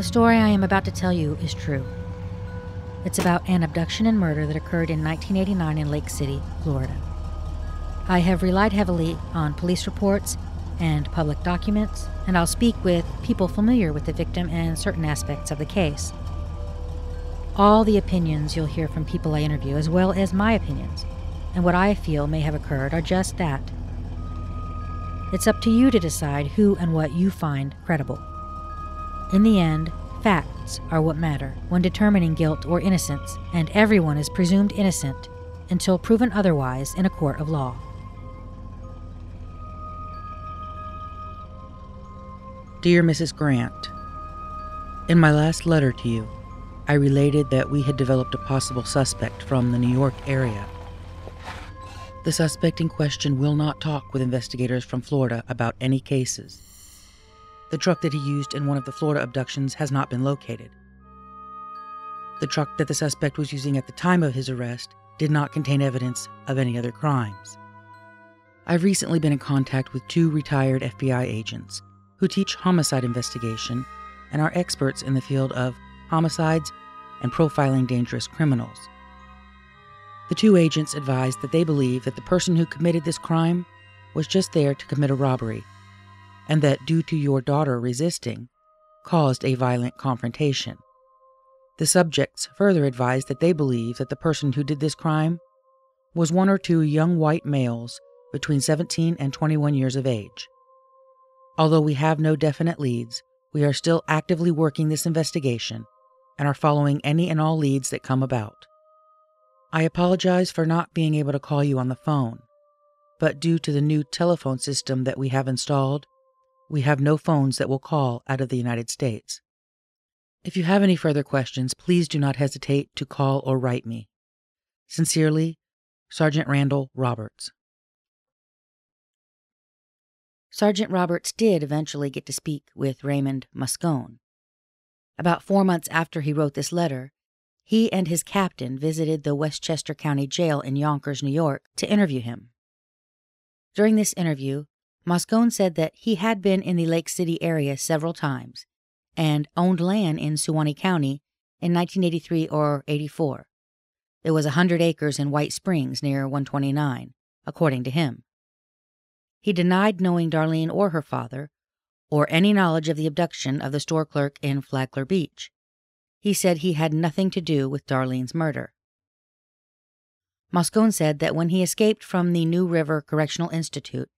The story I am about to tell you is true. It's about an abduction and murder that occurred in 1989 in Lake City, Florida. I have relied heavily on police reports and public documents, and I'll speak with people familiar with the victim and certain aspects of the case. All the opinions you'll hear from people I interview, as well as my opinions, and what I feel may have occurred, are just that. It's up to you to decide who and what you find credible. In the end, facts are what matter when determining guilt or innocence, and everyone is presumed innocent until proven otherwise in a court of law. Dear Mrs. Grant, In my last letter to you, I related that we had developed a possible suspect from the New York area. The suspect in question will not talk with investigators from Florida about any cases. The truck that he used in one of the Florida abductions has not been located. The truck that the suspect was using at the time of his arrest did not contain evidence of any other crimes. I've recently been in contact with two retired FBI agents who teach homicide investigation and are experts in the field of homicides and profiling dangerous criminals. The two agents advised that they believe that the person who committed this crime was just there to commit a robbery, and that due to your daughter resisting, caused a violent confrontation. The subjects further advised that they believe that the person who did this crime was one or two young white males between 17 and 21 years of age. Although we have no definite leads, we are still actively working this investigation and are following any and all leads that come about. I apologize for not being able to call you on the phone, but due to the new telephone system that we have installed, we have no phones that will call out of the United States. If you have any further questions, please do not hesitate to call or write me. Sincerely, Sergeant Randall Roberts. Sergeant Roberts did eventually get to speak with Raymond Moscone. About four months after he wrote this letter, he and his captain visited the Westchester County Jail in Yonkers, New York, to interview him. During this interview, Moscone said that he had been in the Lake City area several times and owned land in Suwannee County in 1983 or 84. There was a hundred acres in White Springs near 129, according to him. He denied knowing Darlene or her father, or any knowledge of the abduction of the store clerk in Flagler Beach. He said he had nothing to do with Darlene's murder. Moscone said that when he escaped from the New River Correctional Institute,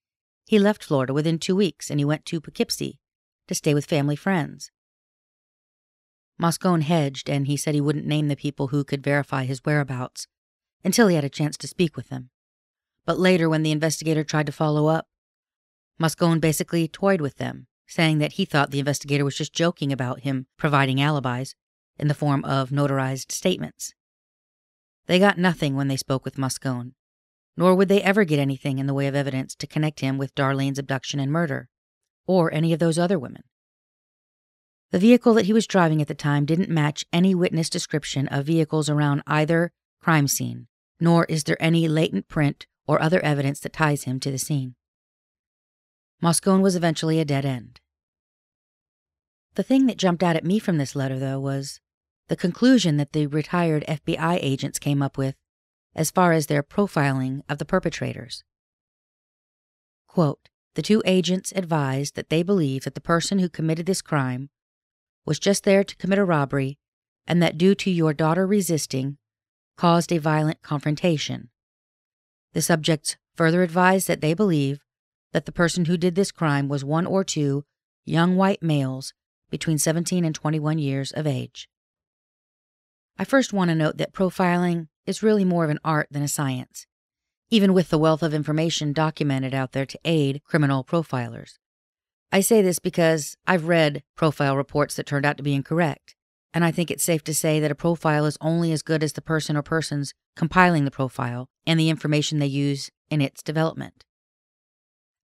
he left Florida within two weeks and he went to Poughkeepsie to stay with family friends. Moscone hedged and he said he wouldn't name the people who could verify his whereabouts until he had a chance to speak with them. But later, when the investigator tried to follow up, Moscone basically toyed with them, saying that he thought the investigator was just joking about him providing alibis in the form of notarized statements. They got nothing when they spoke with Moscone, nor would they ever get anything in the way of evidence to connect him with Darlene's abduction and murder, or any of those other women. The vehicle that he was driving at the time didn't match any witness description of vehicles around either crime scene, nor is there any latent print or other evidence that ties him to the scene. Moscone was eventually a dead end. The thing that jumped out at me from this letter, though, was the conclusion that the retired FBI agents came up with as far as their profiling of the perpetrators. Quote, the two agents advised that they believe that the person who committed this crime was just there to commit a robbery and that due to your daughter resisting, caused a violent confrontation. The subjects further advised that they believe that the person who did this crime was one or two young white males between 17 and 21 years of age. I first want to note that profiling is really more of an art than a science, even with the wealth of information documented out there to aid criminal profilers. I say this because I've read profile reports that turned out to be incorrect, and I think it's safe to say that a profile is only as good as the person or persons compiling the profile and the information they use in its development.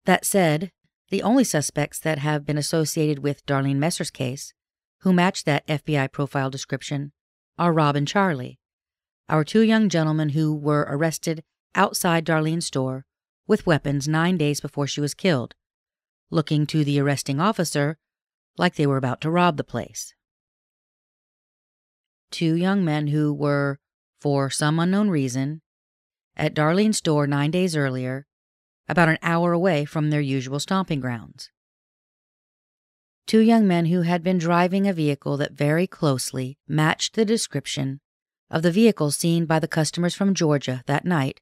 That said, the only suspects that have been associated with Darlene Messer's case, who match that FBI profile description, are Rob and Charlie, our two young gentlemen who were arrested outside Darlene's store with weapons nine days before she was killed, looking to the arresting officer like they were about to rob the place. two young men who were, for some unknown reason, at Darlene's store nine days earlier, about an hour away from their usual stomping grounds. Two young men who had been driving a vehicle that very closely matched the description of the vehicle seen by the customers from Georgia that night,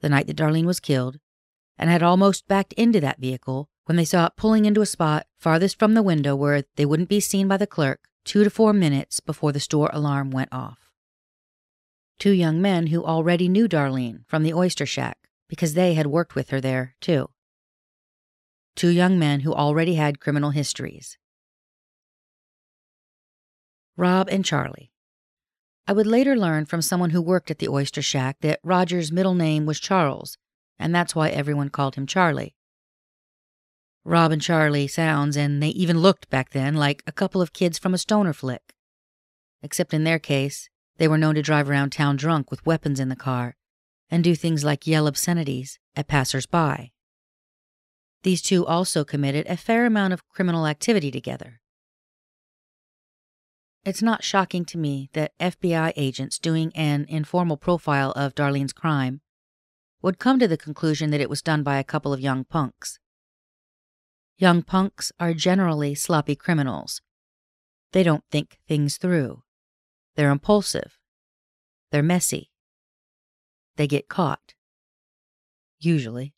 the night that Darlene was killed, and had almost backed into that vehicle when they saw it pulling into a spot farthest from the window where they wouldn't be seen by the clerk two to four minutes before the store alarm went off. Two young men who already knew Darlene from the oyster shack because they had worked with her there, too. Two young men who already had criminal histories. Rob and Charlie. I would later learn from someone who worked at the oyster shack that Roger's middle name was Charles, and that's why everyone called him Charlie. Rob and Charlie sounds, and they even looked back then like a couple of kids from a stoner flick. Except in their case, they were known to drive around town drunk with weapons in the car and do things like yell obscenities at passers-by. These two also committed a fair amount of criminal activity together. It's not shocking to me that FBI agents doing an informal profile of Darlene's crime would come to the conclusion that it was done by a couple of young punks. Young punks are generally sloppy criminals. They don't think things through. They're impulsive. They're messy. They get caught. Usually.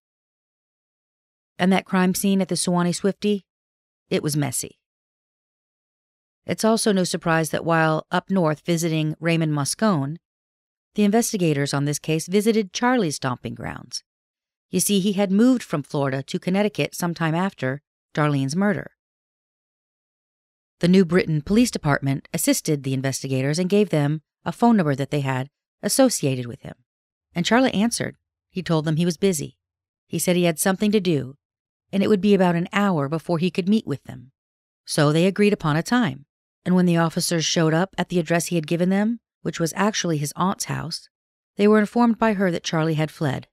And that crime scene at the Suwannee Swifty? It was messy. It's also no surprise that while up north visiting Raymond Moscone, the investigators on this case visited Charlie's stomping grounds. You see, he had moved from Florida to Connecticut sometime after Darlene's murder. The New Britain Police Department assisted the investigators and gave them a phone number that they had associated with him. And Charlie answered. He told them he was busy. He said he had something to do, and it would be about an hour before he could meet with them. So they agreed upon a time. And when the officers showed up at the address he had given them, which was actually his aunt's house, they were informed by her that Charlie had fled.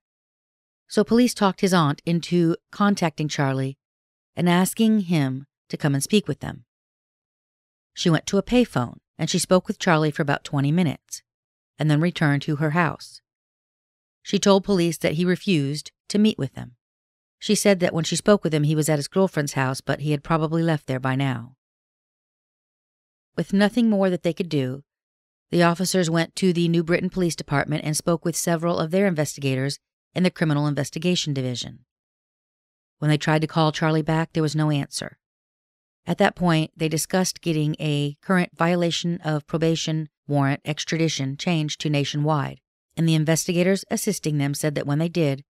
So police talked his aunt into contacting Charlie and asking him to come and speak with them. She went to a payphone and she spoke with Charlie for about 20 minutes and then returned to her house. She told police that he refused to meet with them. She said that when she spoke with him, he was at his girlfriend's house, but he had probably left there by now. With nothing more that they could do, the officers went to the New Britain Police Department and spoke with several of their investigators in the Criminal Investigation Division. When they tried to call Charlie back, there was no answer. At that point, they discussed getting a current violation of probation warrant extradition changed to nationwide, and the investigators assisting them said that when they did,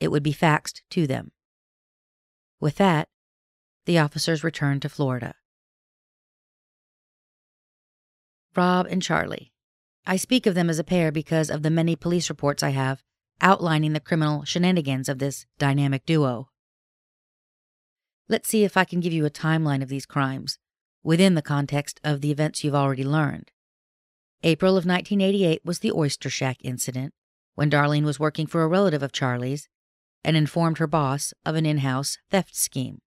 it would be faxed to them. With that, the officers returned to Florida. Rob and Charlie. I speak of them as a pair because of the many police reports I have outlining the criminal shenanigans of this dynamic duo. Let's see if I can give you a timeline of these crimes within the context of the events you've already learned. April of 1988 was the Oyster Shack incident, when Darlene was working for a relative of Charlie's and informed her boss of an in house theft scheme.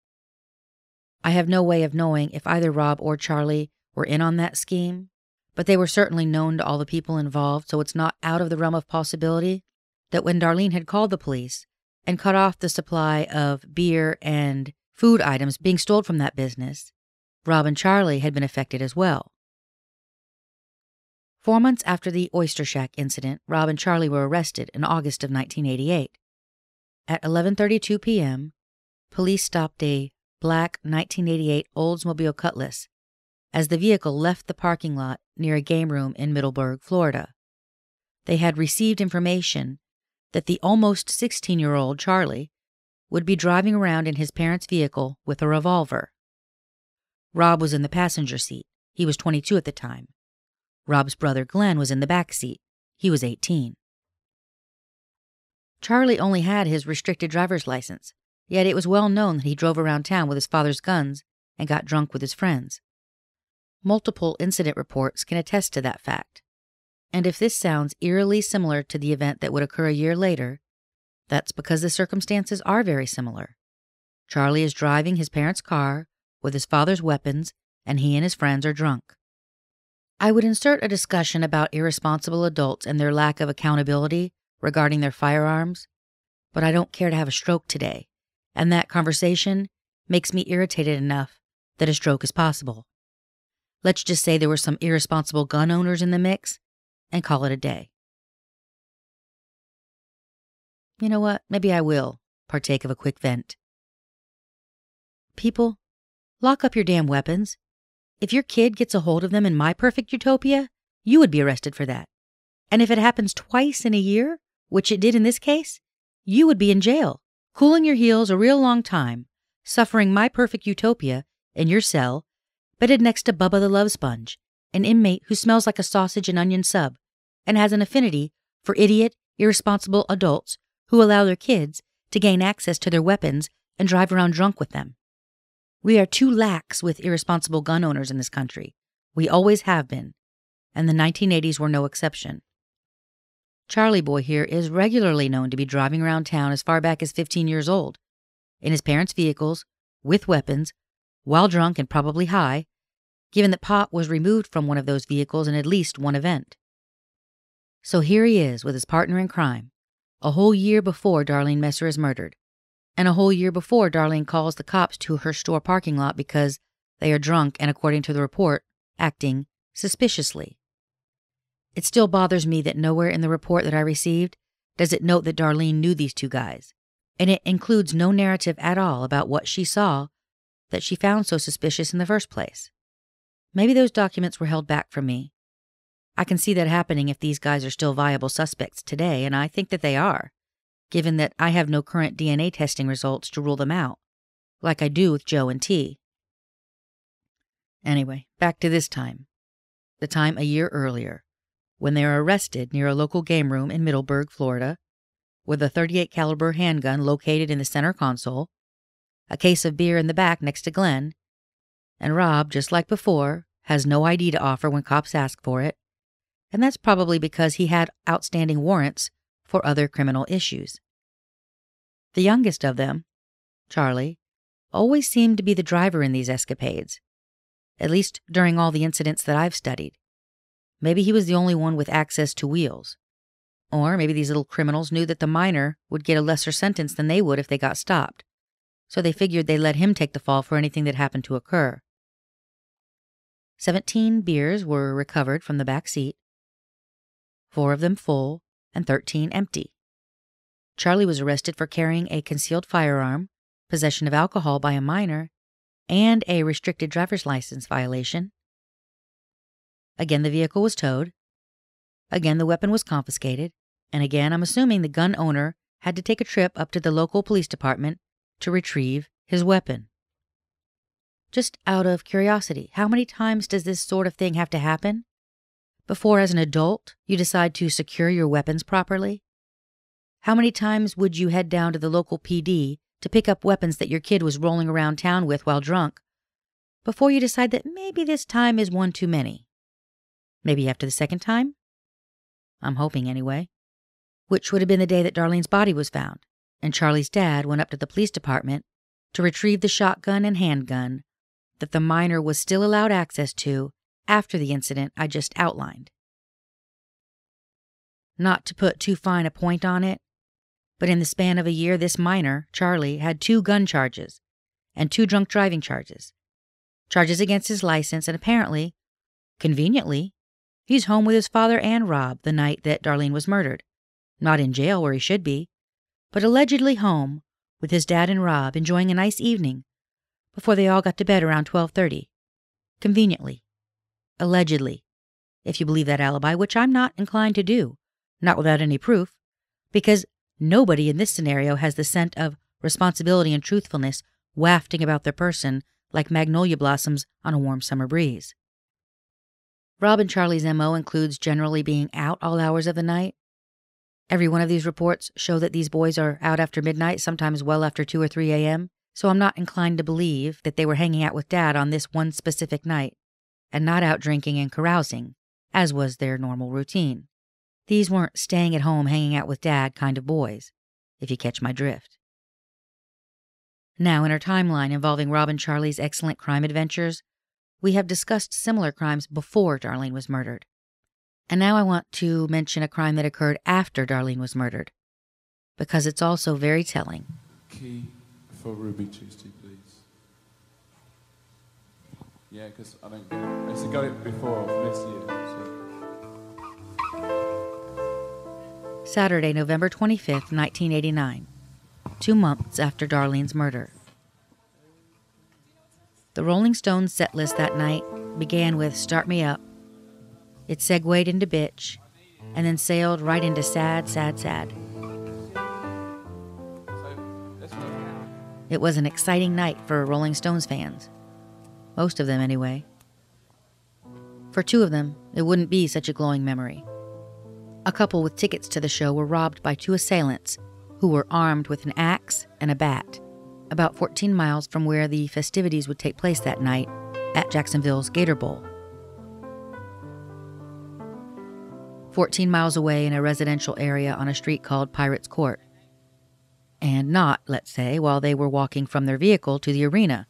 I have no way of knowing if either Rob or Charlie were in on that scheme, but they were certainly known to all the people involved, so it's not out of the realm of possibility that when Darlene had called the police and cut off the supply of beer and food items being stolen from that business, Rob and Charlie had been affected as well. Four months after the Oyster Shack incident, Rob and Charlie were arrested in August of 1988. At 11:32 p.m., police stopped a black 1988 Oldsmobile Cutlass as the vehicle left the parking lot near a game room in Middleburg, Florida. They had received information that the almost 16-year-old Charlie would be driving around in his parents' vehicle with a revolver. Rob was in the passenger seat. He was 22 at the time. Rob's brother Glenn was in the back seat. He was 18. Charlie only had his restricted driver's license, yet it was well known that he drove around town with his father's guns and got drunk with his friends. Multiple incident reports can attest to that fact. And if this sounds eerily similar to the event that would occur a year later, that's because the circumstances are very similar. Charlie is driving his parents' car with his father's weapons, and he and his friends are drunk. I would insert a discussion about irresponsible adults and their lack of accountability regarding their firearms, but I don't care to have a stroke today, and that conversation makes me irritated enough that a stroke is possible. Let's just say there were some irresponsible gun owners in the mix and call it a day. You know what? Maybe I will partake of a quick vent. People, lock up your damn weapons. If your kid gets a hold of them in my perfect utopia, you would be arrested for that. And if it happens twice in a year, which it did in this case, you would be in jail, cooling your heels a real long time, suffering my perfect utopia in your cell, bedded next to Bubba the Love Sponge, an inmate who smells like a sausage and onion sub, and has an affinity for idiot, irresponsible adults who allow their kids to gain access to their weapons and drive around drunk with them. We are too lax with irresponsible gun owners in this country. We always have been, and the 1980s were no exception. Charlie Boy here is regularly known to be driving around town as far back as 15 years old, in his parents' vehicles, with weapons, while drunk and probably high, given that Pop was removed from one of those vehicles in at least one event. So here he is with his partner in crime, a whole year before Darlene Messer is murdered, and a whole year before Darlene calls the cops to her store parking lot because they are drunk and, according to the report, acting suspiciously. It still bothers me that nowhere in the report that I received does it note that Darlene knew these two guys, and it includes no narrative at all about what she saw that she found so suspicious in the first place. Maybe those documents were held back from me. I can see that happening if these guys are still viable suspects today, and I think that they are, given that I have no current DNA testing results to rule them out, like I do with Joe and T. Anyway, back to this time. The time a year earlier, when they are arrested near a local game room in Middleburg, Florida, with a 38 caliber handgun located in the center console, a case of beer in the back next to Glenn, and Rob, just like before, has no ID to offer when cops ask for it, and that's probably because he had outstanding warrants for other criminal issues. The youngest of them, Charlie, always seemed to be the driver in these escapades, at least during all the incidents that I've studied. Maybe he was the only one with access to wheels. Or maybe these little criminals knew that the minor would get a lesser sentence than they would if they got stopped, so they figured they'd let him take the fall for anything that happened to occur. Seventeen beers were recovered from the back seat, four of them full and thirteen empty. Charlie was arrested for carrying a concealed firearm, possession of alcohol by a minor, and a restricted driver's license violation. Again, the vehicle was towed. Again, the weapon was confiscated. And again, I'm assuming the gun owner had to take a trip up to the local police department to retrieve his weapon. Just out of curiosity, how many times does this sort of thing have to happen? Before, as an adult, you decide to secure your weapons properly? How many times would you head down to the local PD to pick up weapons that your kid was rolling around town with while drunk before you decide that maybe this time is one too many? Maybe after the second time? I'm hoping anyway. Which would have been the day that Darlene's body was found, and Charlie's dad went up to the police department to retrieve the shotgun and handgun that the minor was still allowed access to after the incident I just outlined. Not to put too fine a point on it, but in the span of a year, this minor, Charlie, had two gun charges and two drunk driving charges, charges against his license, and apparently, conveniently, he's home with his father and Rob the night that Darlene was murdered. Not in jail where he should be, but allegedly home with his dad and Rob enjoying a nice evening before they all got to bed around 12:30. Conveniently. Allegedly. If you believe that alibi, which I'm not inclined to do, not without any proof, because nobody in this scenario has the scent of responsibility and truthfulness wafting about their person like magnolia blossoms on a warm summer breeze. Rob and Charlie's MO includes generally being out all hours of the night. Every one of these reports show that these boys are out after midnight, sometimes well after 2 or 3 a.m., so I'm not inclined to believe that they were hanging out with Dad on this one specific night and not out drinking and carousing, as was their normal routine. These weren't staying at home hanging out with Dad kind of boys, if you catch my drift. Now, in our timeline involving Rob and Charlie's excellent crime adventures, we have discussed similar crimes before Darlene was murdered. And now I want to mention a crime that occurred after Darlene was murdered, because it's also very telling. Key for Ruby Tuesday, please. Yeah, because I don't get it. I used to got it before this year. So. Saturday, November 25th, 1989, two months after Darlene's murder. The Rolling Stones set list that night began with Start Me Up. It segued into Bitch, and then sailed right into Sad, Sad, Sad. It was an exciting night for Rolling Stones fans. Most of them, anyway. For two of them, it wouldn't be such a glowing memory. A couple with tickets to the show were robbed by two assailants who were armed with an axe and a bat, about 14 miles from where the festivities would take place that night at Jacksonville's Gator Bowl. 14 miles away in a residential area on a street called Pirates Court. And not, let's say, while they were walking from their vehicle to the arena,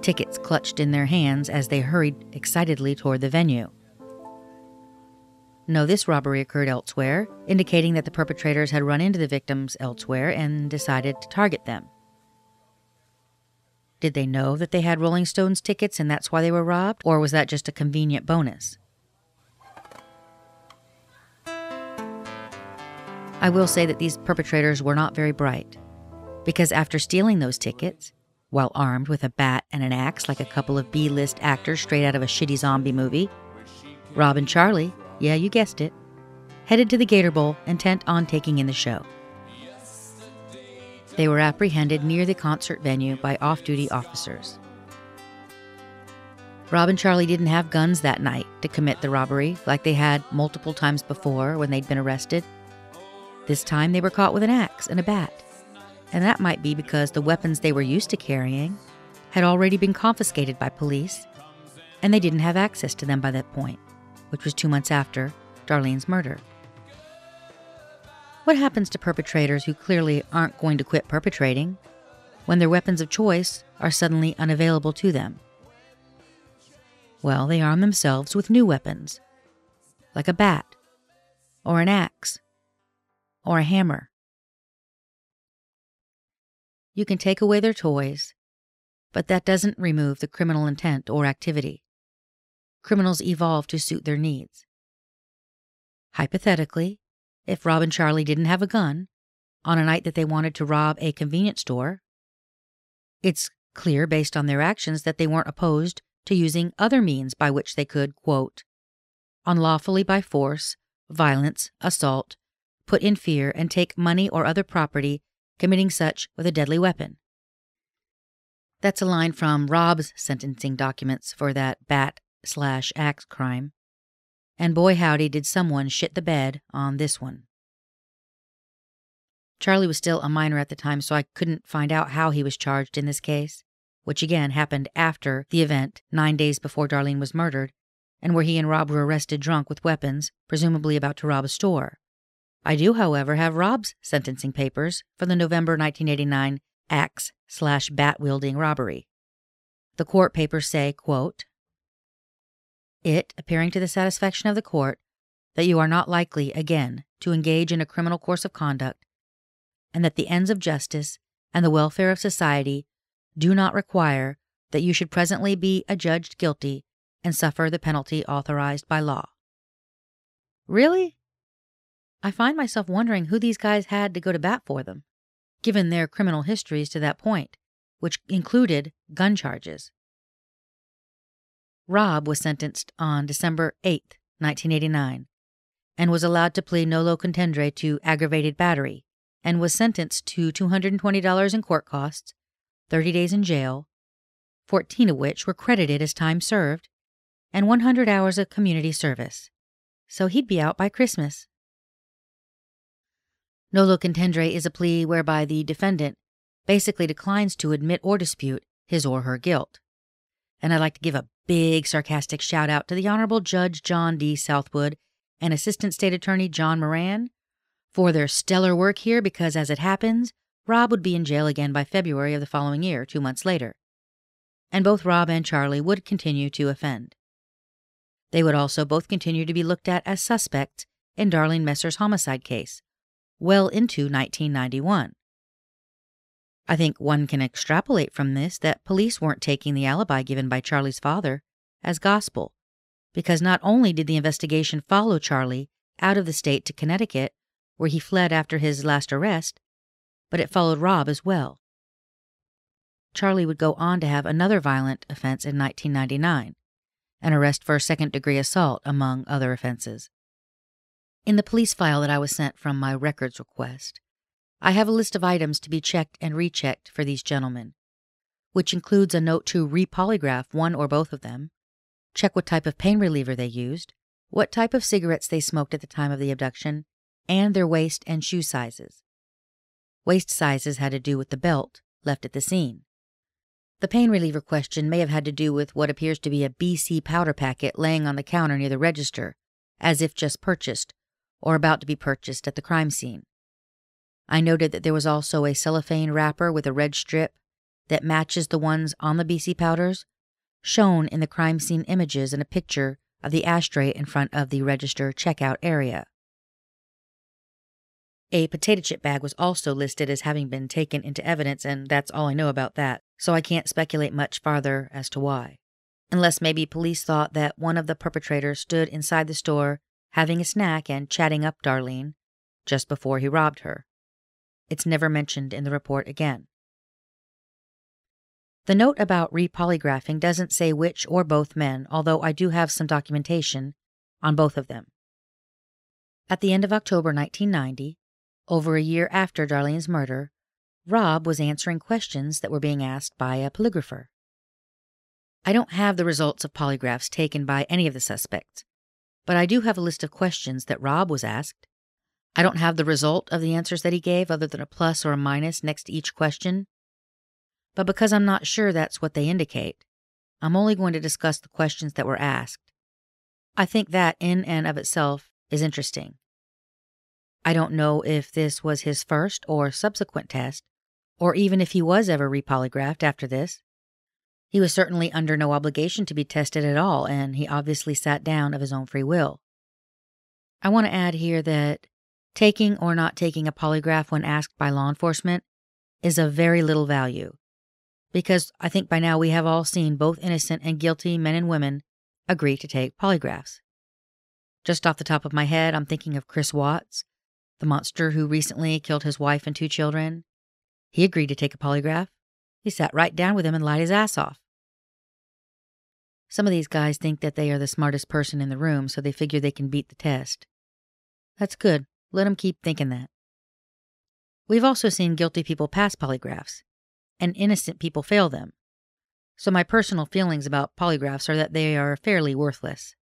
tickets clutched in their hands as they hurried excitedly toward the venue. No, this robbery occurred elsewhere, indicating that the perpetrators had run into the victims elsewhere and decided to target them. Did they know that they had Rolling Stones tickets and that's why they were robbed, or was that just a convenient bonus? I will say that these perpetrators were not very bright, because after stealing those tickets, while armed with a bat and an axe like a couple of B list actors straight out of a shitty zombie movie, Rob and Charlie, yeah, you guessed it, headed to the Gator Bowl intent on taking in the show. They were apprehended near the concert venue by off duty officers. Rob and Charlie didn't have guns that night to commit the robbery like they had multiple times before when they'd been arrested. This time they were caught with an axe and a bat, and that might be because the weapons they were used to carrying had already been confiscated by police, and they didn't have access to them by that point, which was two months after Darlene's murder. What happens to perpetrators who clearly aren't going to quit perpetrating when their weapons of choice are suddenly unavailable to them? Well, they arm themselves with new weapons, like a bat, or an axe, or a hammer. You can take away their toys, but that doesn't remove the criminal intent or activity. Criminals evolve to suit their needs. Hypothetically, if Rob and Charlie didn't have a gun on a night that they wanted to rob a convenience store, it's clear based on their actions that they weren't opposed to using other means by which they could, quote, unlawfully by force, violence, assault, put in fear, and take money or other property, committing such with a deadly weapon. That's a line from Rob's sentencing documents for that bat slash axe crime. And boy howdy did someone shit the bed on this one. Charlie was still a minor at the time, so I couldn't find out how he was charged in this case, which again happened after the event, nine days before Darlene was murdered, and where he and Rob were arrested drunk with weapons, presumably about to rob a store. I do, however, have Rob's sentencing papers for the November 1989 axe slash bat wielding robbery. The court papers say, quote, It, appearing to the satisfaction of the court, that you are not likely, again, to engage in a criminal course of conduct, and that the ends of justice and the welfare of society do not require that you should presently be adjudged guilty and suffer the penalty authorized by law. Really? I find myself wondering who these guys had to go to bat for them, given their criminal histories to that point, which included gun charges. Rob was sentenced on December 8, 1989, and was allowed to plead nolo contendere to aggravated battery, and was sentenced to $220 in court costs, 30 days in jail, 14 of which were credited as time served, and 100 hours of community service. So he'd be out by Christmas. Nolo contendere is a plea whereby the defendant basically declines to admit or dispute his or her guilt. And I'd like to give a big sarcastic shout out to the Honorable Judge John D. Southwood and Assistant State Attorney John Moran for their stellar work here because, as it happens, Rob would be in jail again by February of the following year, two months later. and both Rob and Charlie would continue to offend. They would also both continue to be looked at as suspects in Darlene Messer's homicide case, well into 1991. I think one can extrapolate from this that police weren't taking the alibi given by Charlie's father as gospel, because not only did the investigation follow Charlie out of the state to Connecticut, where he fled after his last arrest, but it followed Rob as well. Charlie would go on to have another violent offense in 1999, an arrest for second degree assault, among other offenses. In the police file that I was sent from my records request, I have a list of items to be checked and rechecked for these gentlemen, which includes a note to repolygraph one or both of them, check what type of pain reliever they used, what type of cigarettes they smoked at the time of the abduction, and their waist and shoe sizes. Waist sizes had to do with the belt left at the scene. The pain reliever question may have had to do with what appears to be a BC powder packet laying on the counter near the register, as if just purchased or about to be purchased at the crime scene. I noted that there was also a cellophane wrapper with a red strip that matches the ones on the BC powders, shown in the crime scene images and a picture of the ashtray in front of the register checkout area. A potato chip bag was also listed as having been taken into evidence, and that's all I know about that, so I can't speculate much farther as to why. Unless maybe police thought that one of the perpetrators stood inside the store having a snack and chatting up Darlene just before he robbed her. It's never mentioned in the report again. The note about repolygraphing doesn't say which or both men, although I do have some documentation on both of them. At the end of October 1990, over a year after Darlene's murder, Rob was answering questions that were being asked by a polygrapher. I don't have the results of polygraphs taken by any of the suspects, but I do have a list of questions that Rob was asked I don't have the result of the answers that he gave other than a plus or a minus next to each question. But because I'm not sure that's what they indicate, I'm only going to discuss the questions that were asked. I think that in and of itself is interesting. I don't know if this was his first or subsequent test, or even if he was ever repolygraphed after this. He was certainly under no obligation to be tested at all, and he obviously sat down of his own free will. I want to add here that Taking or not taking a polygraph when asked by law enforcement is of very little value, because I think by now we have all seen both innocent and guilty men and women agree to take polygraphs. Just off the top of my head, I'm thinking of Chris Watts, the monster who recently killed his wife and two children. He agreed to take a polygraph. He sat right down with him and lied his ass off. Some of these guys think that they are the smartest person in the room, so they figure they can beat the test. That's good. Let them keep thinking that. We've also seen guilty people pass polygraphs, and innocent people fail them. So my personal feelings about polygraphs are that they are fairly worthless,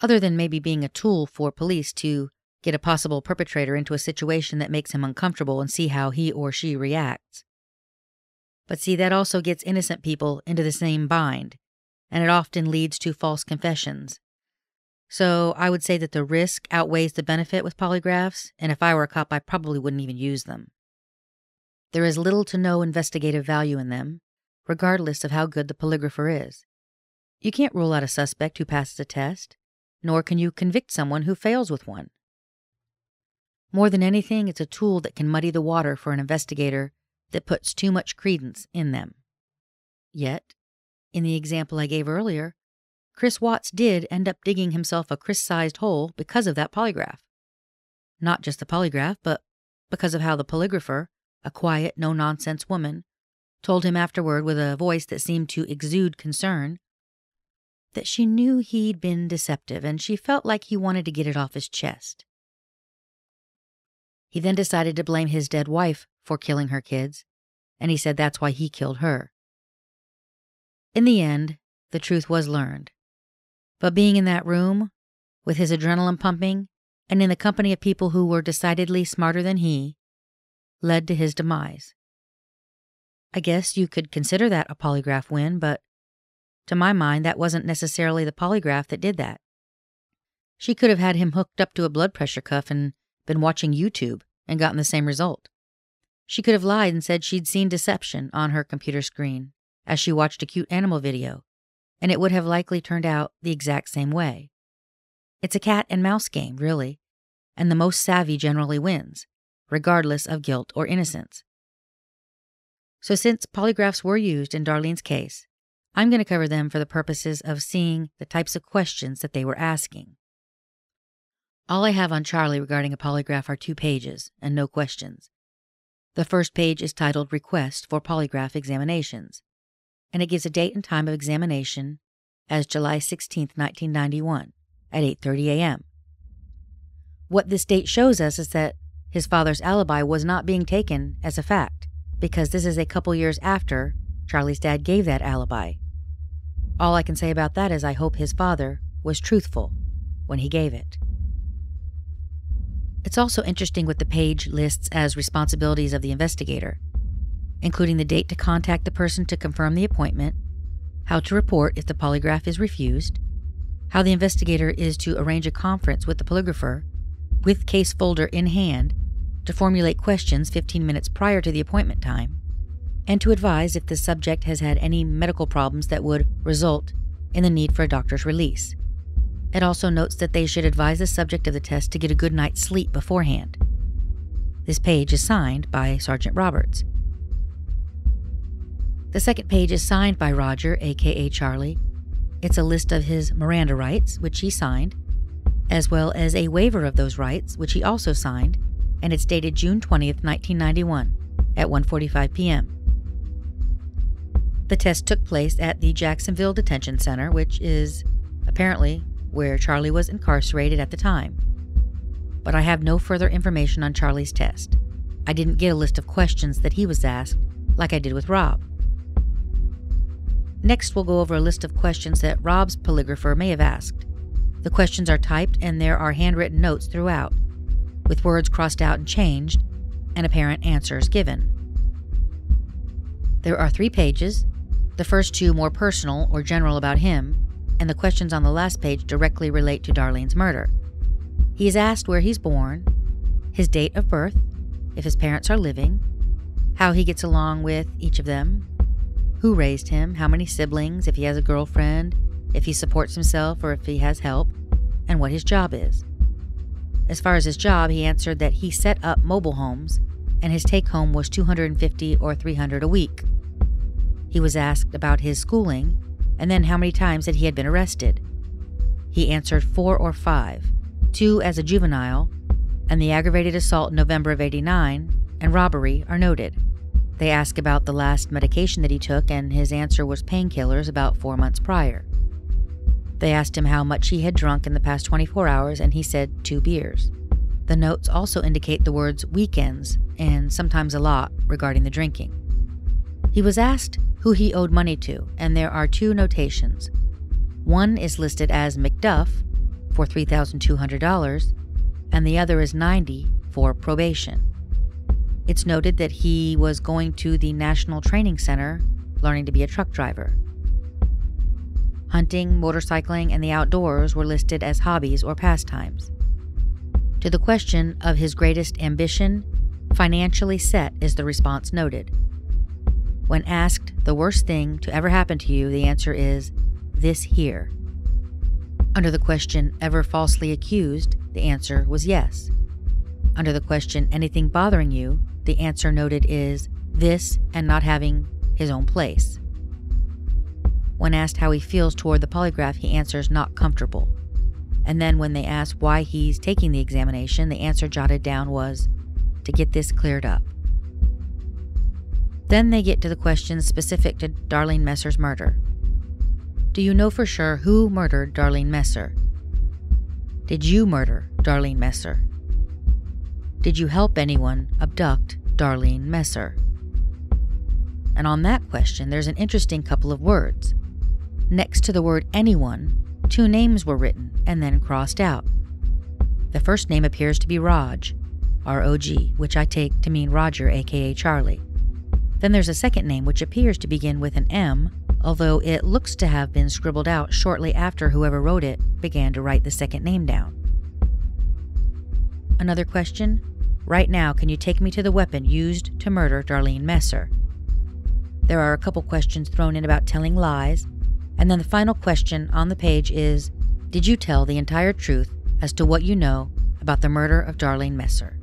other than maybe being a tool for police to get a possible perpetrator into a situation that makes him uncomfortable and see how he or she reacts. But see, that also gets innocent people into the same bind, and it often leads to false confessions, so I would say that the risk outweighs the benefit with polygraphs, and if I were a cop, I probably wouldn't even use them. There is little to no investigative value in them, regardless of how good the polygrapher is. You can't rule out a suspect who passes a test, nor can you convict someone who fails with one. More than anything, it's a tool that can muddy the water for an investigator that puts too much credence in them. Yet, in the example I gave earlier, Chris Watts did end up digging himself a Chris sized hole because of that polygraph. Not just the polygraph, but because of how the polygrapher, a quiet, no nonsense woman, told him afterward with a voice that seemed to exude concern that she knew he'd been deceptive and she felt like he wanted to get it off his chest. He then decided to blame his dead wife for killing her kids, and he said that's why he killed her. In the end, the truth was learned. But being in that room, with his adrenaline pumping, and in the company of people who were decidedly smarter than he, led to his demise. I guess you could consider that a polygraph win, but to my mind, that wasn't necessarily the polygraph that did that. She could have had him hooked up to a blood pressure cuff and been watching YouTube and gotten the same result. She could have lied and said she'd seen deception on her computer screen, as she watched a cute animal video, and it would have likely turned out the exact same way. It's a cat and mouse game, really, and the most savvy generally wins, regardless of guilt or innocence. So, since polygraphs were used in Darlene's case, I'm going to cover them for the purposes of seeing the types of questions that they were asking. All I have on Charlie regarding a polygraph are two pages and no questions. The first page is titled Request for Polygraph Examinations, and it gives a date and time of examination as July 16, 1991, at 8:30 a.m. What this date shows us is that his father's alibi was not being taken as a fact because this is a couple years after Charlie's dad gave that alibi. All I can say about that is I hope his father was truthful when he gave it. It's also interesting what the page lists as responsibilities of the investigator, including the date to contact the person to confirm the appointment, how to report if the polygraph is refused, how the investigator is to arrange a conference with the polygrapher with case folder in hand to formulate questions 15 minutes prior to the appointment time, and to advise if the subject has had any medical problems that would result in the need for a doctor's release. It also notes that they should advise the subject of the test to get a good night's sleep beforehand. This page is signed by Sergeant Roberts. The second page is signed by Roger, aka Charlie. It's a list of his Miranda rights, which he signed, as well as a waiver of those rights, which he also signed, and it's dated June 20th, 1991, at 1:45 p.m. The test took place at the Jacksonville Detention Center, which is apparently where Charlie was incarcerated at the time. But I have no further information on Charlie's test. I didn't get a list of questions that he was asked, like I did with Rob. Next, we'll go over a list of questions that Rob's polygrapher may have asked. The questions are typed and there are handwritten notes throughout, with words crossed out and changed, and apparent answers given. There are three pages, the first two more personal or general about him, and the questions on the last page directly relate to Darlene's murder. He is asked where he's born, his date of birth, if his parents are living, how he gets along with each of them, who raised him, how many siblings, if he has a girlfriend, if he supports himself or if he has help, and what his job is. As far as his job, he answered that he set up mobile homes and his take home was 250 or 300 a week. He was asked about his schooling and then how many times that he had been arrested. He answered four or five, two as a juvenile, and the aggravated assault in November of 89 and robbery are noted. They asked about the last medication that he took, and his answer was painkillers about four months prior. They asked him how much he had drunk in the past 24 hours, and he said two beers. The notes also indicate the words weekends and sometimes a lot regarding the drinking. He was asked who he owed money to, and there are two notations. One is listed as McDuff for $3,200, and the other is 90 for probation. It's noted that he was going to the National Training Center learning to be a truck driver. Hunting, motorcycling, and the outdoors were listed as hobbies or pastimes. To the question of his greatest ambition, financially set is the response noted. When asked the worst thing to ever happen to you, the answer is this here. Under the question, ever falsely accused, the answer was yes. Under the question, anything bothering you, the answer noted is this and not having his own place. When asked how he feels toward the polygraph, he answers not comfortable. And then when they ask why he's taking the examination, the answer jotted down was to get this cleared up. Then they get to the questions specific to Darlene Messer's murder. Do you know for sure who murdered Darlene Messer? Did you murder Darlene Messer? Did you help anyone abduct Darlene Messer? And on that question, there's an interesting couple of words. Next to the word anyone, two names were written and then crossed out. The first name appears to be Rog, R O G, which I take to mean Roger, aka Charlie. Then there's a second name which appears to begin with an M, although it looks to have been scribbled out shortly after whoever wrote it began to write the second name down. Another question? Right now, can you take me to the weapon used to murder Darlene Messer? There are a couple questions thrown in about telling lies, and then the final question on the page is Did you tell the entire truth as to what you know about the murder of Darlene Messer?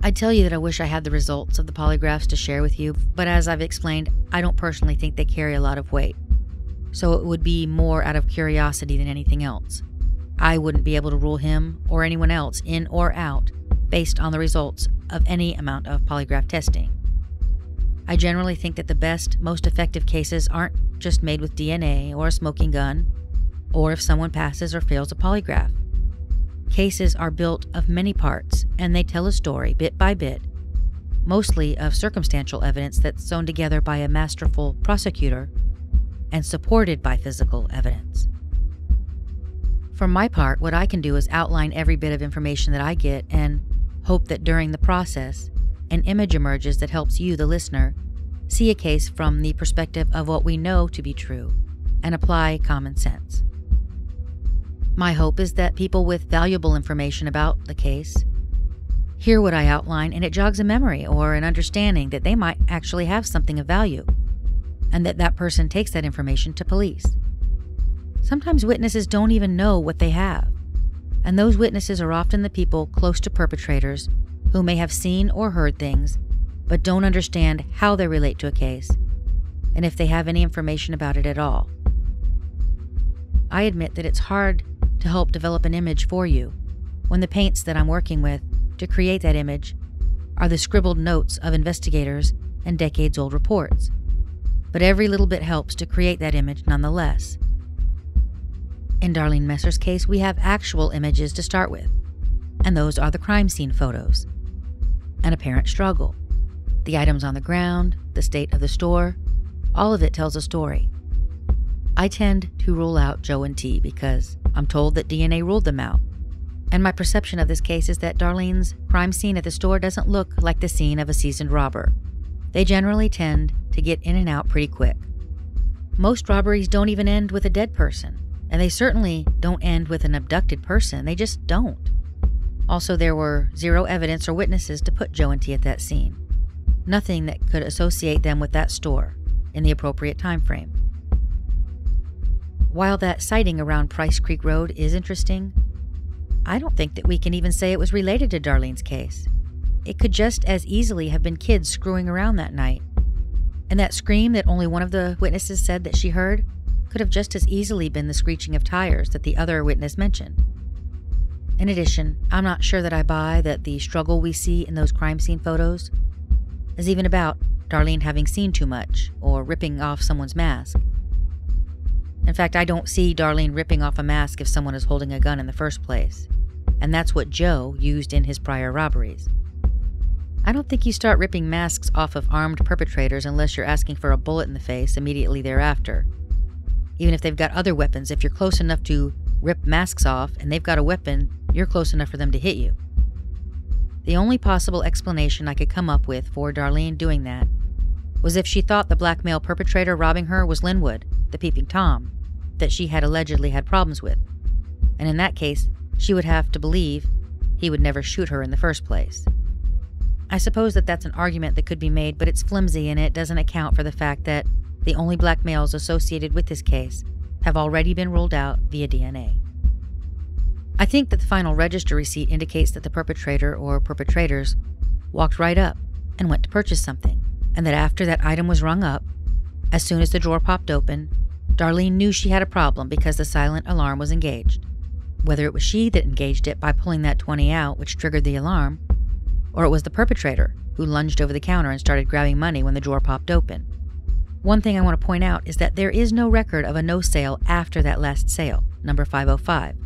I tell you that I wish I had the results of the polygraphs to share with you, but as I've explained, I don't personally think they carry a lot of weight. So it would be more out of curiosity than anything else. I wouldn't be able to rule him or anyone else in or out based on the results of any amount of polygraph testing. I generally think that the best, most effective cases aren't just made with DNA or a smoking gun, or if someone passes or fails a polygraph. Cases are built of many parts, and they tell a story bit by bit, mostly of circumstantial evidence that's sewn together by a masterful prosecutor and supported by physical evidence. For my part, what I can do is outline every bit of information that I get and hope that during the process, an image emerges that helps you, the listener, see a case from the perspective of what we know to be true and apply common sense. My hope is that people with valuable information about the case hear what I outline and it jogs a memory or an understanding that they might actually have something of value and that that person takes that information to police. Sometimes witnesses don't even know what they have, and those witnesses are often the people close to perpetrators who may have seen or heard things but don't understand how they relate to a case and if they have any information about it at all. I admit that it's hard to help develop an image for you when the paints that I'm working with to create that image are the scribbled notes of investigators and decades old reports but every little bit helps to create that image nonetheless. In Darlene Messer's case, we have actual images to start with, and those are the crime scene photos. An apparent struggle, the items on the ground, the state of the store, all of it tells a story. I tend to rule out Joe and T because I'm told that DNA ruled them out. And my perception of this case is that Darlene's crime scene at the store doesn't look like the scene of a seasoned robber. They generally tend to get in and out pretty quick. Most robberies don't even end with a dead person, and they certainly don't end with an abducted person. They just don't. Also, there were zero evidence or witnesses to put Joe and T at that scene. Nothing that could associate them with that store in the appropriate time frame. While that sighting around Price Creek Road is interesting, I don't think that we can even say it was related to Darlene's case. It could just as easily have been kids screwing around that night. And that scream that only one of the witnesses said that she heard could have just as easily been the screeching of tires that the other witness mentioned. In addition, I'm not sure that I buy that the struggle we see in those crime scene photos is even about Darlene having seen too much or ripping off someone's mask. In fact, I don't see Darlene ripping off a mask if someone is holding a gun in the first place, and that's what Joe used in his prior robberies. I don't think you start ripping masks off of armed perpetrators unless you're asking for a bullet in the face immediately thereafter. Even if they've got other weapons, if you're close enough to rip masks off and they've got a weapon, you're close enough for them to hit you. The only possible explanation I could come up with for Darlene doing that was if she thought the black male perpetrator robbing her was Linwood, the peeping Tom, that she had allegedly had problems with. And in that case, she would have to believe he would never shoot her in the first place. I suppose that that's an argument that could be made, but it's flimsy and it doesn't account for the fact that the only black males associated with this case have already been ruled out via DNA. I think that the final register receipt indicates that the perpetrator or perpetrators walked right up and went to purchase something, and that after that item was rung up, as soon as the drawer popped open, Darlene knew she had a problem because the silent alarm was engaged. Whether it was she that engaged it by pulling that 20 out, which triggered the alarm, or it was the perpetrator who lunged over the counter and started grabbing money when the drawer popped open. One thing I want to point out is that there is no record of a no sale after that last sale, number 505.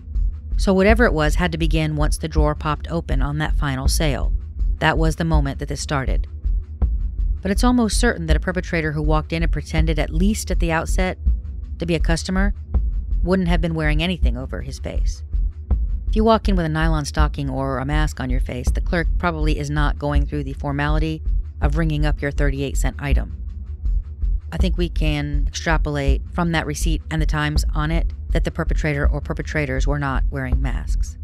So whatever it was had to begin once the drawer popped open on that final sale. That was the moment that this started. But it's almost certain that a perpetrator who walked in and pretended, at least at the outset, to be a customer wouldn't have been wearing anything over his face. If you walk in with a nylon stocking or a mask on your face, the clerk probably is not going through the formality of ringing up your 38 cent item. I think we can extrapolate from that receipt and the times on it that the perpetrator or perpetrators were not wearing masks.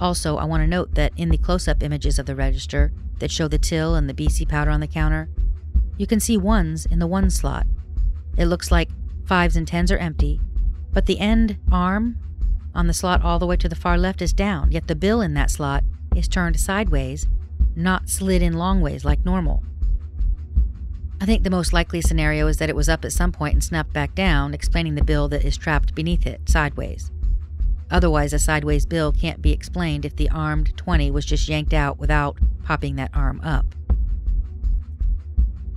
Also, I want to note that in the close up images of the register that show the till and the BC powder on the counter, You can see ones in the one slot. It looks like fives and tens are empty, but the end arm on the slot all the way to the far left is down, yet the bill in that slot is turned sideways, not slid in long ways like normal. I think the most likely scenario is that it was up at some point and snapped back down, explaining the bill that is trapped beneath it, sideways. Otherwise, a sideways bill can't be explained if the armed 20 was just yanked out without popping that arm up.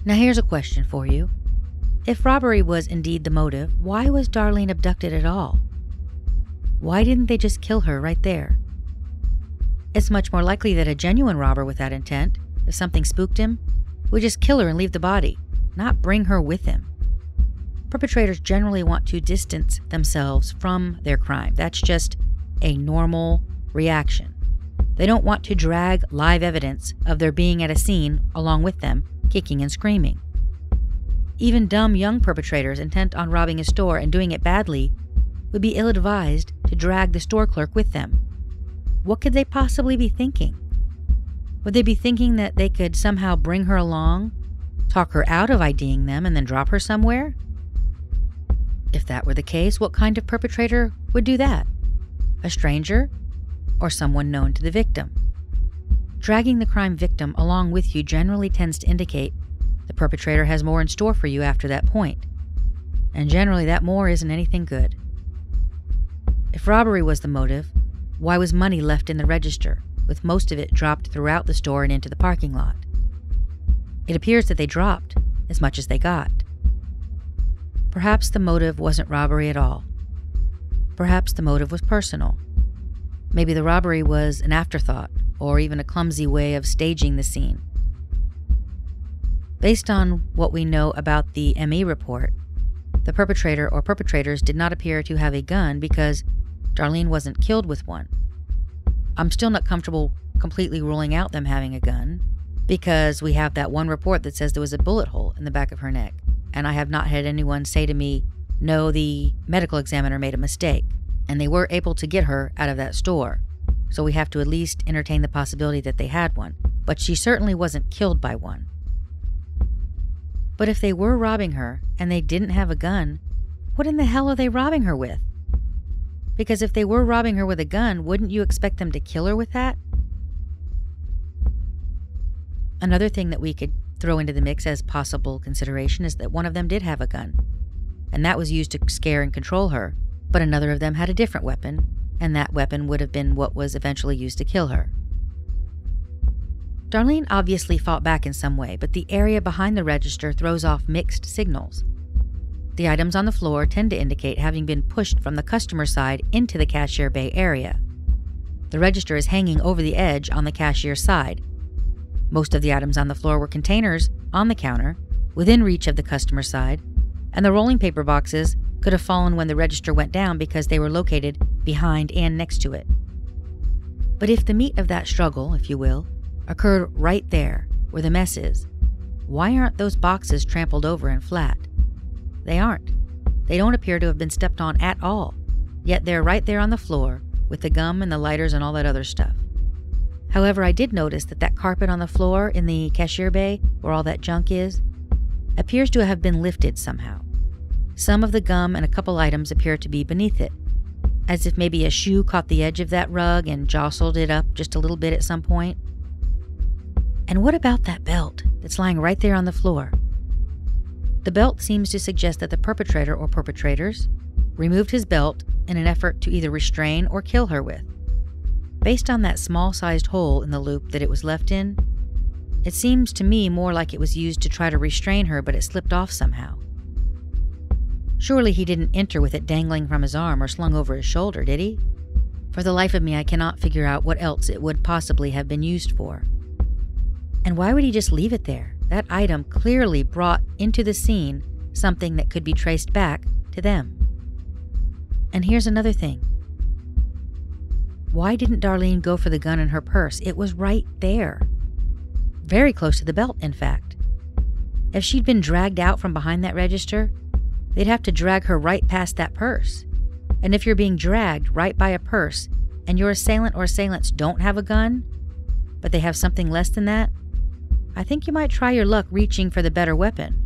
Now, here's a question for you. If robbery was indeed the motive, why was Darlene abducted at all? Why didn't they just kill her right there? It's much more likely that a genuine robber with that intent, if something spooked him, would just kill her and leave the body, not bring her with him. Perpetrators generally want to distance themselves from their crime. That's just a normal reaction. They don't want to drag live evidence of their being at a scene along with them, kicking and screaming. Even dumb young perpetrators intent on robbing a store and doing it badly would be ill advised to drag the store clerk with them. What could they possibly be thinking? Would they be thinking that they could somehow bring her along, talk her out of IDing them, and then drop her somewhere? If that were the case, what kind of perpetrator would do that? A stranger or someone known to the victim? Dragging the crime victim along with you generally tends to indicate the perpetrator has more in store for you after that point. And generally, that more isn't anything good. If robbery was the motive, why was money left in the register, with most of it dropped throughout the store and into the parking lot? It appears that they dropped as much as they got. Perhaps the motive wasn't robbery at all. Perhaps the motive was personal. Maybe the robbery was an afterthought, or even a clumsy way of staging the scene. Based on what we know about the ME report, the perpetrator or perpetrators did not appear to have a gun because Darlene wasn't killed with one. I'm still not comfortable completely ruling out them having a gun because we have that one report that says there was a bullet hole in the back of her neck and I have not had anyone say to me, no, the medical examiner made a mistake, and they were able to get her out of that store. So we have to at least entertain the possibility that they had one, but she certainly wasn't killed by one. But if they were robbing her and they didn't have a gun, what in the hell are they robbing her with? Because if they were robbing her with a gun, wouldn't you expect them to kill her with that? Another thing that we could throw into the mix as possible consideration is that one of them did have a gun, and that was used to scare and control her, but another of them had a different weapon, and that weapon would have been what was eventually used to kill her. Darlene obviously fought back in some way, but the area behind the register throws off mixed signals. The items on the floor tend to indicate having been pushed from the customer side into the cashier bay area. The register is hanging over the edge on the cashier side, most of the items on the floor were containers on the counter, within reach of the customer side, and the rolling paper boxes could have fallen when the register went down because they were located behind and next to it. But if the meat of that struggle, if you will, occurred right there where the mess is, why aren't those boxes trampled over and flat? They aren't. They don't appear to have been stepped on at all, yet they're right there on the floor with the gum and the lighters and all that other stuff. However, I did notice that that carpet on the floor in the cashier bay, where all that junk is, appears to have been lifted somehow. Some of the gum and a couple items appear to be beneath it, as if maybe a shoe caught the edge of that rug and jostled it up just a little bit at some point. And what about that belt that's lying right there on the floor? The belt seems to suggest that the perpetrator or perpetrators removed his belt in an effort to either restrain or kill her with. Based on that small sized hole in the loop that it was left in, it seems to me more like it was used to try to restrain her, but it slipped off somehow. Surely he didn't enter with it dangling from his arm or slung over his shoulder, did he? For the life of me, I cannot figure out what else it would possibly have been used for. And why would he just leave it there? That item clearly brought into the scene something that could be traced back to them. And here's another thing why didn't Darlene go for the gun in her purse? It was right there. Very close to the belt, in fact. If she'd been dragged out from behind that register, they'd have to drag her right past that purse. And if you're being dragged right by a purse and your assailant or assailants don't have a gun, but they have something less than that, I think you might try your luck reaching for the better weapon.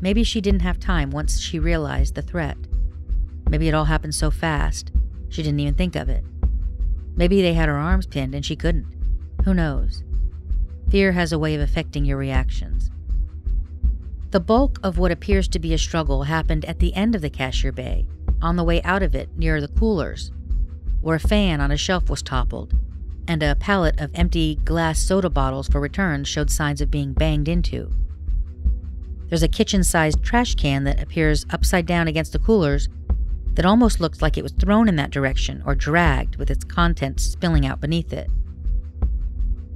Maybe she didn't have time once she realized the threat. Maybe it all happened so fast, she didn't even think of it. Maybe they had her arms pinned and she couldn't. Who knows? Fear has a way of affecting your reactions. The bulk of what appears to be a struggle happened at the end of the cashier bay, on the way out of it near the coolers, where a fan on a shelf was toppled, and a pallet of empty glass soda bottles for returns showed signs of being banged into. There's a kitchen sized trash can that appears upside down against the coolers that almost looks like it was thrown in that direction or dragged with its contents spilling out beneath it.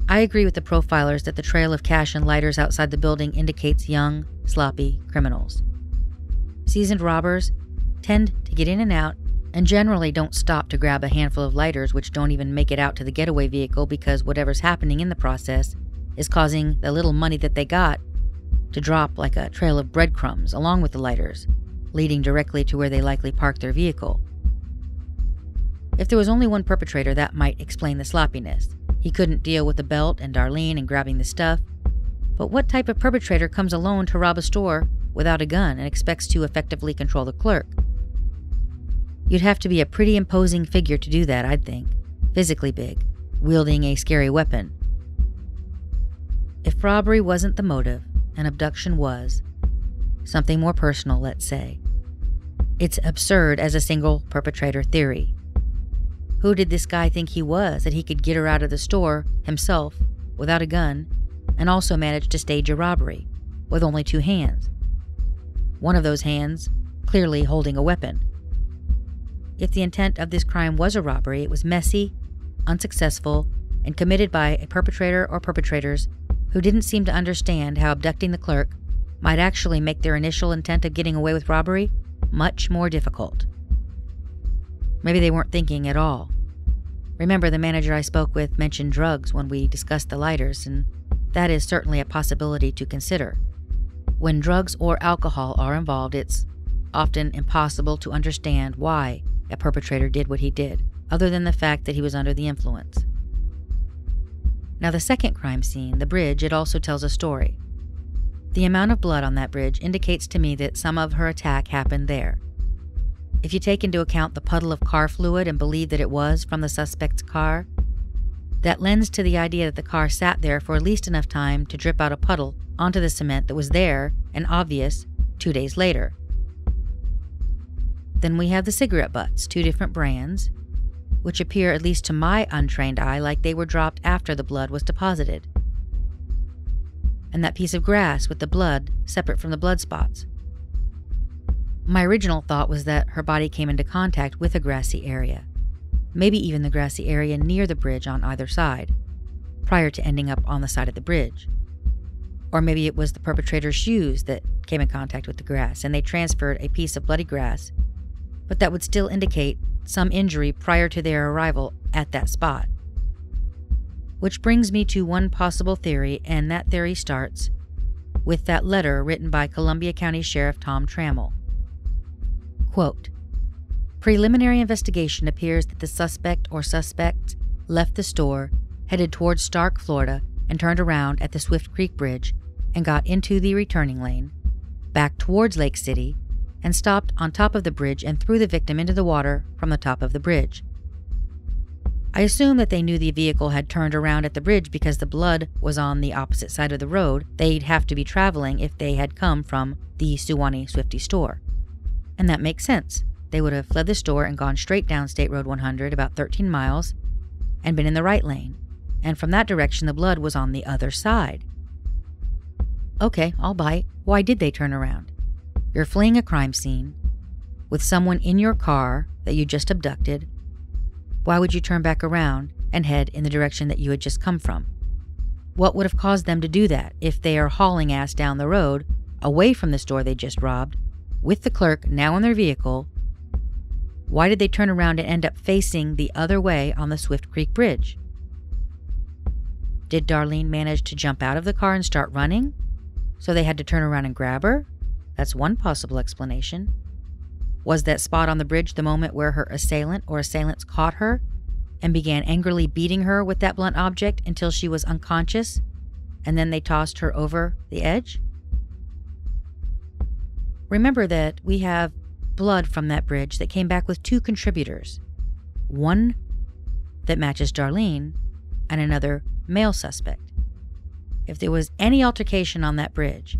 I agree with the profilers that the trail of cash and lighters outside the building indicates young, sloppy criminals. Seasoned robbers tend to get in and out and generally don't stop to grab a handful of lighters which don't even make it out to the getaway vehicle because whatever's happening in the process is causing the little money that they got to drop like a trail of breadcrumbs along with the lighters, leading directly to where they likely parked their vehicle. If there was only one perpetrator, that might explain the sloppiness. He couldn't deal with the belt and Darlene and grabbing the stuff. But what type of perpetrator comes alone to rob a store without a gun and expects to effectively control the clerk? You'd have to be a pretty imposing figure to do that, I'd think. Physically big, wielding a scary weapon. If robbery wasn't the motive, and abduction was, something more personal, let's say, it's absurd as a single perpetrator theory. Who did this guy think he was that he could get her out of the store himself without a gun and also manage to stage a robbery with only two hands? One of those hands clearly holding a weapon. If the intent of this crime was a robbery, it was messy, unsuccessful, and committed by a perpetrator or perpetrators who didn't seem to understand how abducting the clerk might actually make their initial intent of getting away with robbery much more difficult. Maybe they weren't thinking at all. Remember, the manager I spoke with mentioned drugs when we discussed the lighters, and that is certainly a possibility to consider. When drugs or alcohol are involved, it's often impossible to understand why a perpetrator did what he did, other than the fact that he was under the influence. Now, the second crime scene, the bridge, it also tells a story. The amount of blood on that bridge indicates to me that some of her attack happened there. If you take into account the puddle of car fluid and believe that it was from the suspect's car, that lends to the idea that the car sat there for at least enough time to drip out a puddle onto the cement that was there and obvious two days later. Then we have the cigarette butts, two different brands, which appear, at least to my untrained eye, like they were dropped after the blood was deposited. And that piece of grass with the blood separate from the blood spots. My original thought was that her body came into contact with a grassy area, maybe even the grassy area near the bridge on either side, prior to ending up on the side of the bridge. Or maybe it was the perpetrator's shoes that came in contact with the grass and they transferred a piece of bloody grass but that would still indicate some injury prior to their arrival at that spot. Which brings me to one possible theory, and that theory starts with that letter written by Columbia County Sheriff Tom Trammell. Quote Preliminary investigation appears that the suspect or suspects left the store, headed towards Starke, Florida, and turned around at the Swift Creek Bridge and got into the returning lane, back towards Lake City, and stopped on top of the bridge and threw the victim into the water from the top of the bridge. I assume that they knew the vehicle had turned around at the bridge because the blood was on the opposite side of the road they'd have to be traveling if they had come from the Suwannee Swifty store. And that makes sense. They would have fled the store and gone straight down State Road 100 about 13 miles and been in the right lane. And from that direction, the blood was on the other side. Okay, I'll bite. Why did they turn around? You're fleeing a crime scene with someone in your car that you just abducted. Why would you turn back around and head in the direction that you had just come from? What would have caused them to do that if they are hauling ass down the road away from the store they just robbed with the clerk now in their vehicle? Why did they turn around and end up facing the other way on the Swift Creek Bridge? Did Darlene manage to jump out of the car and start running? So they had to turn around and grab her? That's one possible explanation. Was that spot on the bridge the moment where her assailant or assailants caught her and began angrily beating her with that blunt object until she was unconscious and then they tossed her over the edge? Remember that we have blood from that bridge that came back with two contributors one that matches Darlene, and another male suspect. If there was any altercation on that bridge,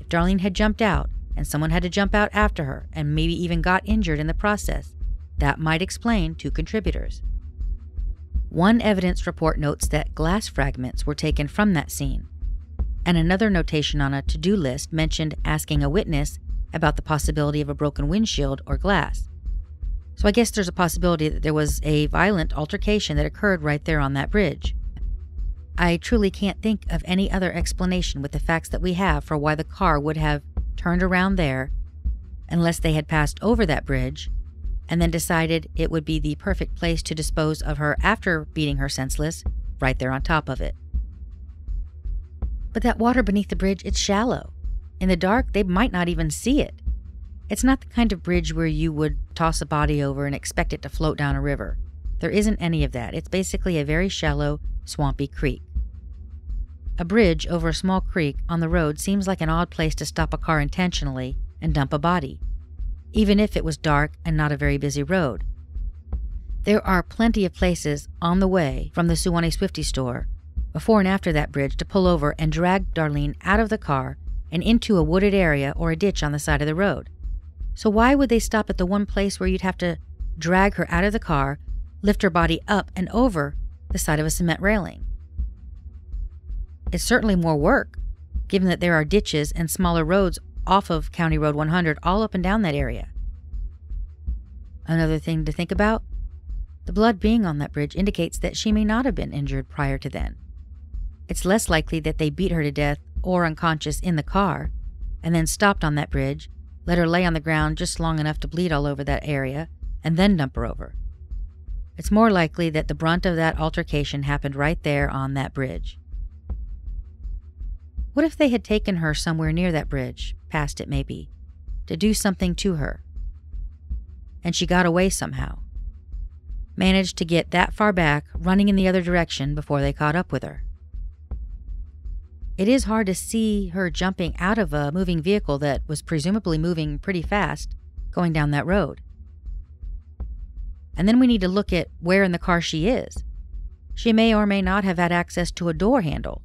if Darlene had jumped out and someone had to jump out after her and maybe even got injured in the process, that might explain two contributors. One evidence report notes that glass fragments were taken from that scene, and another notation on a to do list mentioned asking a witness about the possibility of a broken windshield or glass. So I guess there's a possibility that there was a violent altercation that occurred right there on that bridge. I truly can't think of any other explanation with the facts that we have for why the car would have turned around there unless they had passed over that bridge and then decided it would be the perfect place to dispose of her after beating her senseless, right there on top of it. But that water beneath the bridge, it's shallow. In the dark, they might not even see it. It's not the kind of bridge where you would toss a body over and expect it to float down a river. There isn't any of that. It's basically a very shallow, swampy creek. A bridge over a small creek on the road seems like an odd place to stop a car intentionally and dump a body, even if it was dark and not a very busy road. There are plenty of places on the way from the Suwannee Swifty store, before and after that bridge, to pull over and drag Darlene out of the car and into a wooded area or a ditch on the side of the road. So why would they stop at the one place where you'd have to drag her out of the car, lift her body up and over the side of a cement railing? It's certainly more work, given that there are ditches and smaller roads off of County Road 100 all up and down that area. Another thing to think about the blood being on that bridge indicates that she may not have been injured prior to then. It's less likely that they beat her to death or unconscious in the car and then stopped on that bridge let her lay on the ground just long enough to bleed all over that area, and then dump her over. It's more likely that the brunt of that altercation happened right there on that bridge. What if they had taken her somewhere near that bridge, past it maybe, to do something to her? And she got away somehow. Managed to get that far back, running in the other direction before they caught up with her. It is hard to see her jumping out of a moving vehicle that was presumably moving pretty fast going down that road. And then we need to look at where in the car she is. She may or may not have had access to a door handle.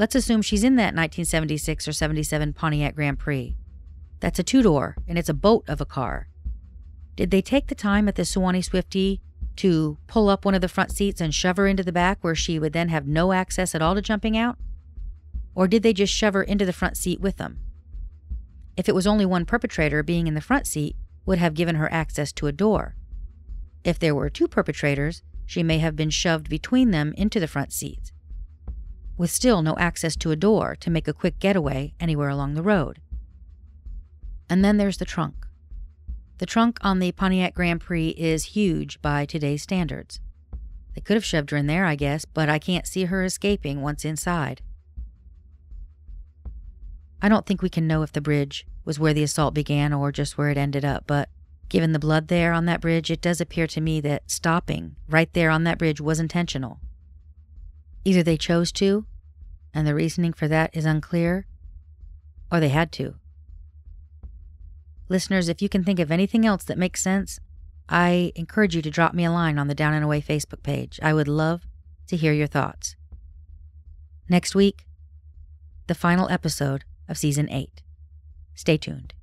Let's assume she's in that 1976 or 77 Pontiac Grand Prix. That's a two door, and it's a boat of a car. Did they take the time at the Suwannee Swifty to pull up one of the front seats and shove her into the back where she would then have no access at all to jumping out? Or did they just shove her into the front seat with them? If it was only one perpetrator, being in the front seat would have given her access to a door. If there were two perpetrators, she may have been shoved between them into the front seats, with still no access to a door to make a quick getaway anywhere along the road. And then there's the trunk. The trunk on the Pontiac Grand Prix is huge by today's standards. They could have shoved her in there, I guess, but I can't see her escaping once inside. I don't think we can know if the bridge was where the assault began or just where it ended up, but given the blood there on that bridge, it does appear to me that stopping right there on that bridge was intentional. Either they chose to, and the reasoning for that is unclear, or they had to. Listeners, if you can think of anything else that makes sense, I encourage you to drop me a line on the Down and Away Facebook page. I would love to hear your thoughts. Next week, the final episode of Season 8. Stay tuned.